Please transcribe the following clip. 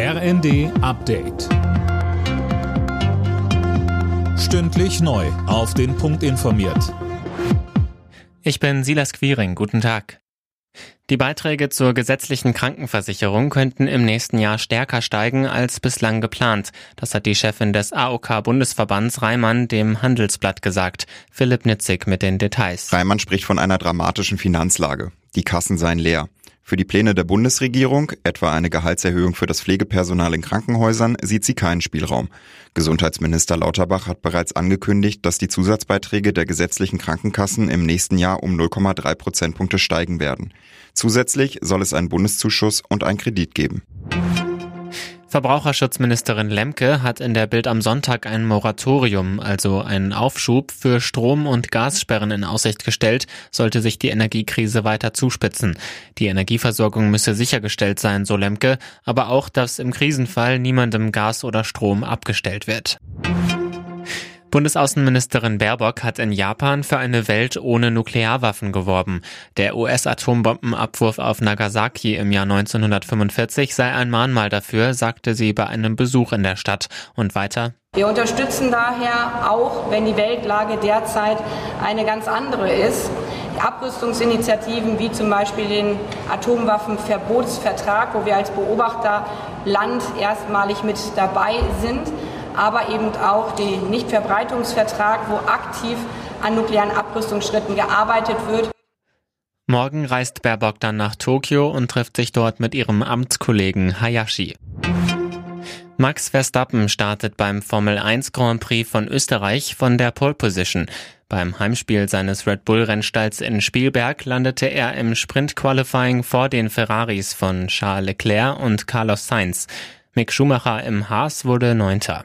RND Update. Stündlich neu. Auf den Punkt informiert. Ich bin Silas Quiring. Guten Tag. Die Beiträge zur gesetzlichen Krankenversicherung könnten im nächsten Jahr stärker steigen als bislang geplant. Das hat die Chefin des AOK-Bundesverbands Reimann dem Handelsblatt gesagt. Philipp Nitzig mit den Details. Reimann spricht von einer dramatischen Finanzlage. Die Kassen seien leer. Für die Pläne der Bundesregierung, etwa eine Gehaltserhöhung für das Pflegepersonal in Krankenhäusern, sieht sie keinen Spielraum. Gesundheitsminister Lauterbach hat bereits angekündigt, dass die Zusatzbeiträge der gesetzlichen Krankenkassen im nächsten Jahr um 0,3 Prozentpunkte steigen werden. Zusätzlich soll es einen Bundeszuschuss und einen Kredit geben. Verbraucherschutzministerin Lemke hat in der Bild am Sonntag ein Moratorium, also einen Aufschub für Strom- und Gassperren in Aussicht gestellt, sollte sich die Energiekrise weiter zuspitzen. Die Energieversorgung müsse sichergestellt sein, so Lemke, aber auch, dass im Krisenfall niemandem Gas oder Strom abgestellt wird. Bundesaußenministerin Baerbock hat in Japan für eine Welt ohne Nuklearwaffen geworben. Der US-Atombombenabwurf auf Nagasaki im Jahr 1945 sei ein Mahnmal dafür, sagte sie bei einem Besuch in der Stadt. Und weiter. Wir unterstützen daher auch, wenn die Weltlage derzeit eine ganz andere ist, Abrüstungsinitiativen wie zum Beispiel den Atomwaffenverbotsvertrag, wo wir als Beobachterland erstmalig mit dabei sind aber eben auch den Nichtverbreitungsvertrag, wo aktiv an nuklearen Abrüstungsschritten gearbeitet wird. Morgen reist Baerbock dann nach Tokio und trifft sich dort mit ihrem Amtskollegen Hayashi. Max Verstappen startet beim Formel 1 Grand Prix von Österreich von der Pole Position. Beim Heimspiel seines Red Bull Rennstalls in Spielberg landete er im Sprint Qualifying vor den Ferraris von Charles Leclerc und Carlos Sainz. Mick Schumacher im Haas wurde Neunter.